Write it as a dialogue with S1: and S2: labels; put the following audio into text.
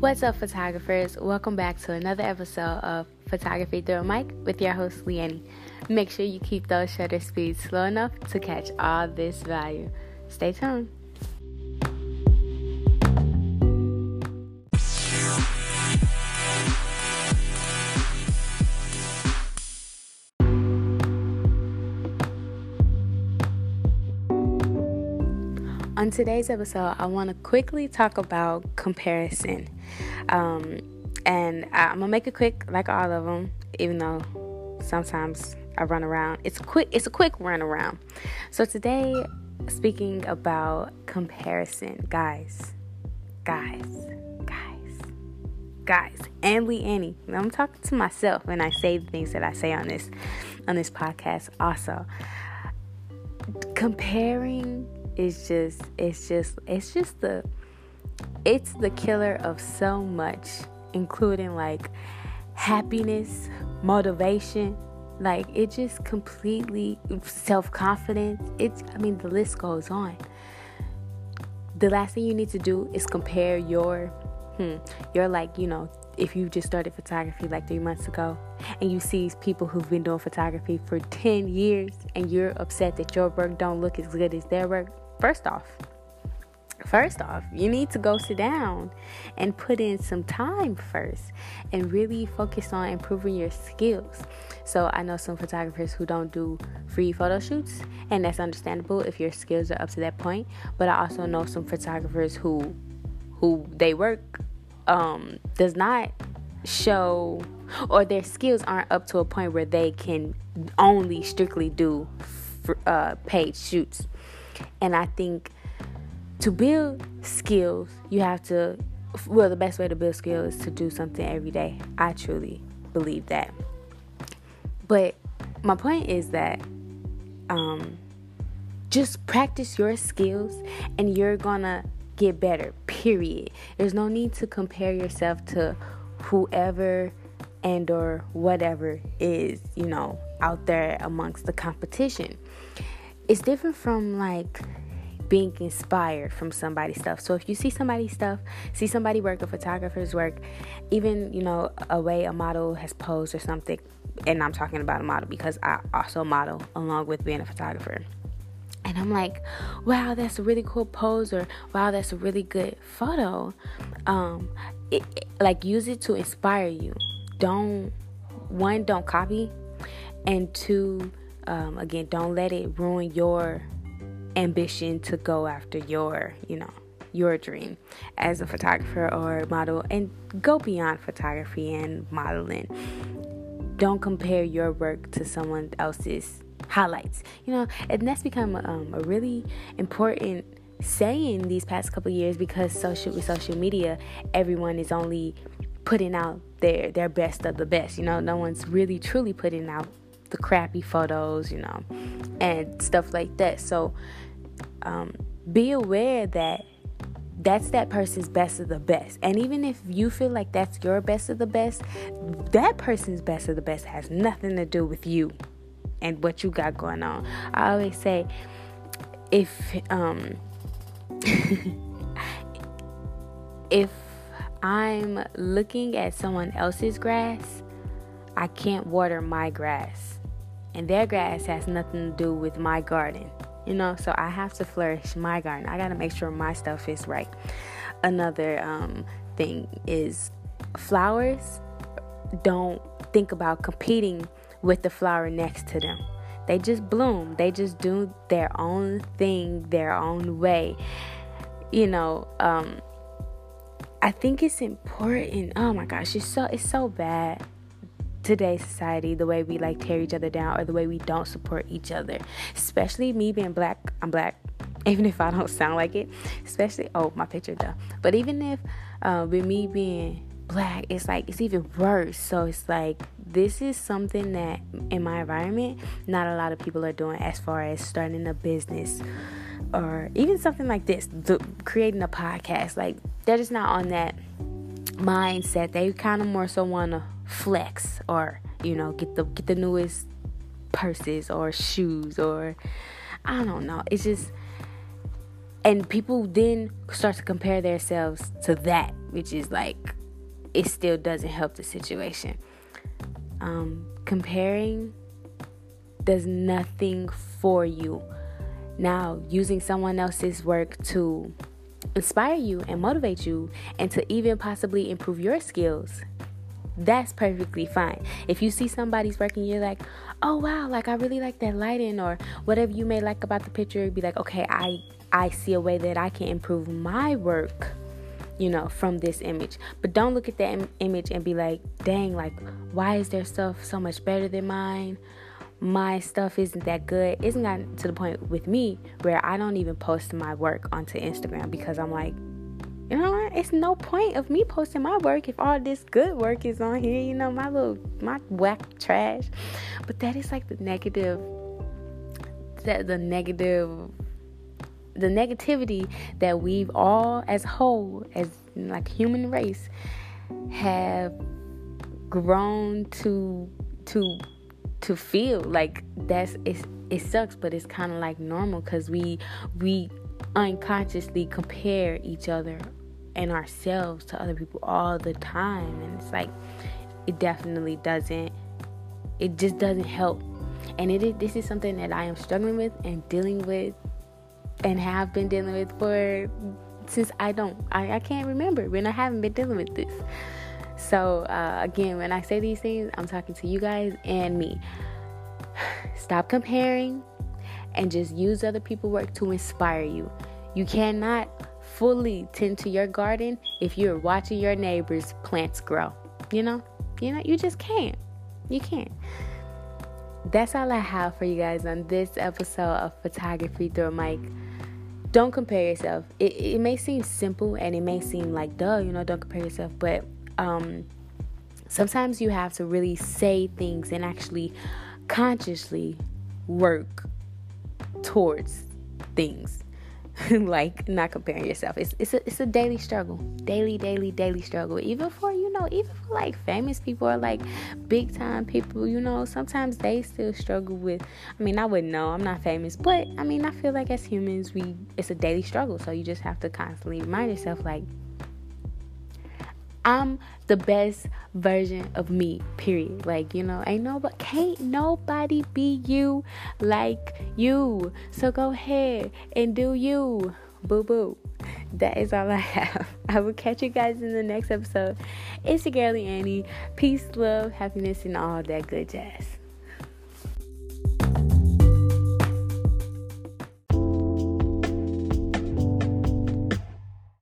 S1: What's up, photographers? Welcome back to another episode of Photography Through a Mic with your host, Leanne. Make sure you keep those shutter speeds slow enough to catch all this value. Stay tuned. On today's episode, I want to quickly talk about comparison. Um, and I'm gonna make it quick, like all of them, even though sometimes I run around. It's quick. It's a quick run around. So today, speaking about comparison, guys, guys, guys, guys, and Lee Annie. I'm talking to myself when I say the things that I say on this on this podcast. Also, comparing is just it's just it's just the it's the killer of so much including like happiness motivation. Like it just completely self-confidence it's i mean the list goes on. The last thing you need to do is compare your hmm, you're like you know if you just started photography like three months ago and you see people who've been doing photography for 10 years and you're upset that your work don't look as good as their work first off, first off, you need to go sit down and put in some time first and really focus on improving your skills. So, I know some photographers who don't do free photo shoots, and that's understandable if your skills are up to that point. But I also know some photographers who who they work um, does not show or their skills aren't up to a point where they can only strictly do uh, paid shoots. And I think to build skills, you have to, well, the best way to build skills is to do something every day. I truly believe that. But my point is that um, just practice your skills and you're gonna get better, period. There's no need to compare yourself to whoever and or whatever is, you know, out there amongst the competition it's different from like being inspired from somebody's stuff. So if you see somebody's stuff, see somebody work, a photographer's work, even you know a way a model has posed or something, and I'm talking about a model because I also model along with being a photographer. And I'm like, wow, that's a really cool pose, or wow, that's a really good photo. Um, it, it, like use it to inspire you. Don't one, don't copy, and two, um, again, don't let it ruin your ambition to go after your, you know, your dream as a photographer or model and go beyond photography and modeling. Don't compare your work to someone else's highlights. You know, and that's become um, a really important saying these past couple years because social with social media, everyone is only putting out their their best of the best. You know, no one's really truly putting out the crappy photos, you know, and stuff like that. So um, be aware that that's that person's best of the best. And even if you feel like that's your best of the best, that person's best of the best has nothing to do with you and what you got going on. I always say if um if I'm looking at someone else's grass, I can't water my grass and their grass has nothing to do with my garden you know? So i have to flourish my garden. I gotta make sure my stuff is right. Another um, thing is flowers don't think about competing with the flower next to them. They just bloom. They just do their own thing their own way. You know um, i think it's important. Oh my gosh it's so it's so bad today's society, the way we like tear each other down or the way we don't support each other. Especially me being black, I'm black, even if I don't sound like it. Especially, oh, my picture though. But even if uh, with me being black, it's like it's even worse. So it's like this is something that in my environment, not a lot of people are doing as far as starting a business or even something like this, the, creating a podcast. Like they're just not on that mindset. They kind of more so want to flex or you know get the get the newest purses or shoes or I don't know. It's just and people then start to compare themselves to that which is like it still doesn't help the situation. Um, comparing does nothing for you. Now, using someone else's work to inspire you and motivate you and to even possibly improve your skills that's perfectly fine. If you see somebody's work and you're like, oh wow, like I really like that lighting or whatever you may like about the picture, be like, okay, I I see a way that I can improve my work, you know, from this image. But don't look at that Im- image and be like, dang, like why is their stuff so much better than mine? My stuff isn't that good. Isn't gotten to the point with me where I don't even post my work onto Instagram because I'm like, you know, it's no point of me posting my work if all this good work is on here. You know, my little my whack trash. But that is like the negative that the negative the negativity that we've all as whole as like human race have grown to to to feel like that's it's it sucks but it's kind of like normal because we we unconsciously compare each other and ourselves to other people all the time. And it's like it definitely doesn't it just doesn't help. And it is this is something that I am struggling with and dealing with and have been dealing with for since I don't I, I can't remember when I haven't been dealing with this. So uh, again when I say these things I'm talking to you guys and me. Stop comparing and just use other people's work to inspire you. You cannot fully tend to your garden if you're watching your neighbors' plants grow. You know? You know, you just can't. You can't. That's all I have for you guys on this episode of Photography Through a Mic. Don't compare yourself. It, it may seem simple and it may seem like, duh, you know, don't compare yourself. But um, sometimes you have to really say things and actually consciously work towards things like not comparing yourself. It's it's a it's a daily struggle, daily, daily, daily struggle. Even for you know, even for like famous people or like big time people, you know, sometimes they still struggle with. I mean, I wouldn't know. I'm not famous, but I mean, I feel like as humans, we it's a daily struggle. So you just have to constantly remind yourself, like, I'm the best version of me, period. Like, you know, ain't nobody can't nobody be you like you. So go ahead and do you. Boo boo. That is all I have. I will catch you guys in the next episode. It's your girlie Annie. Peace, love, happiness, and all that good jazz.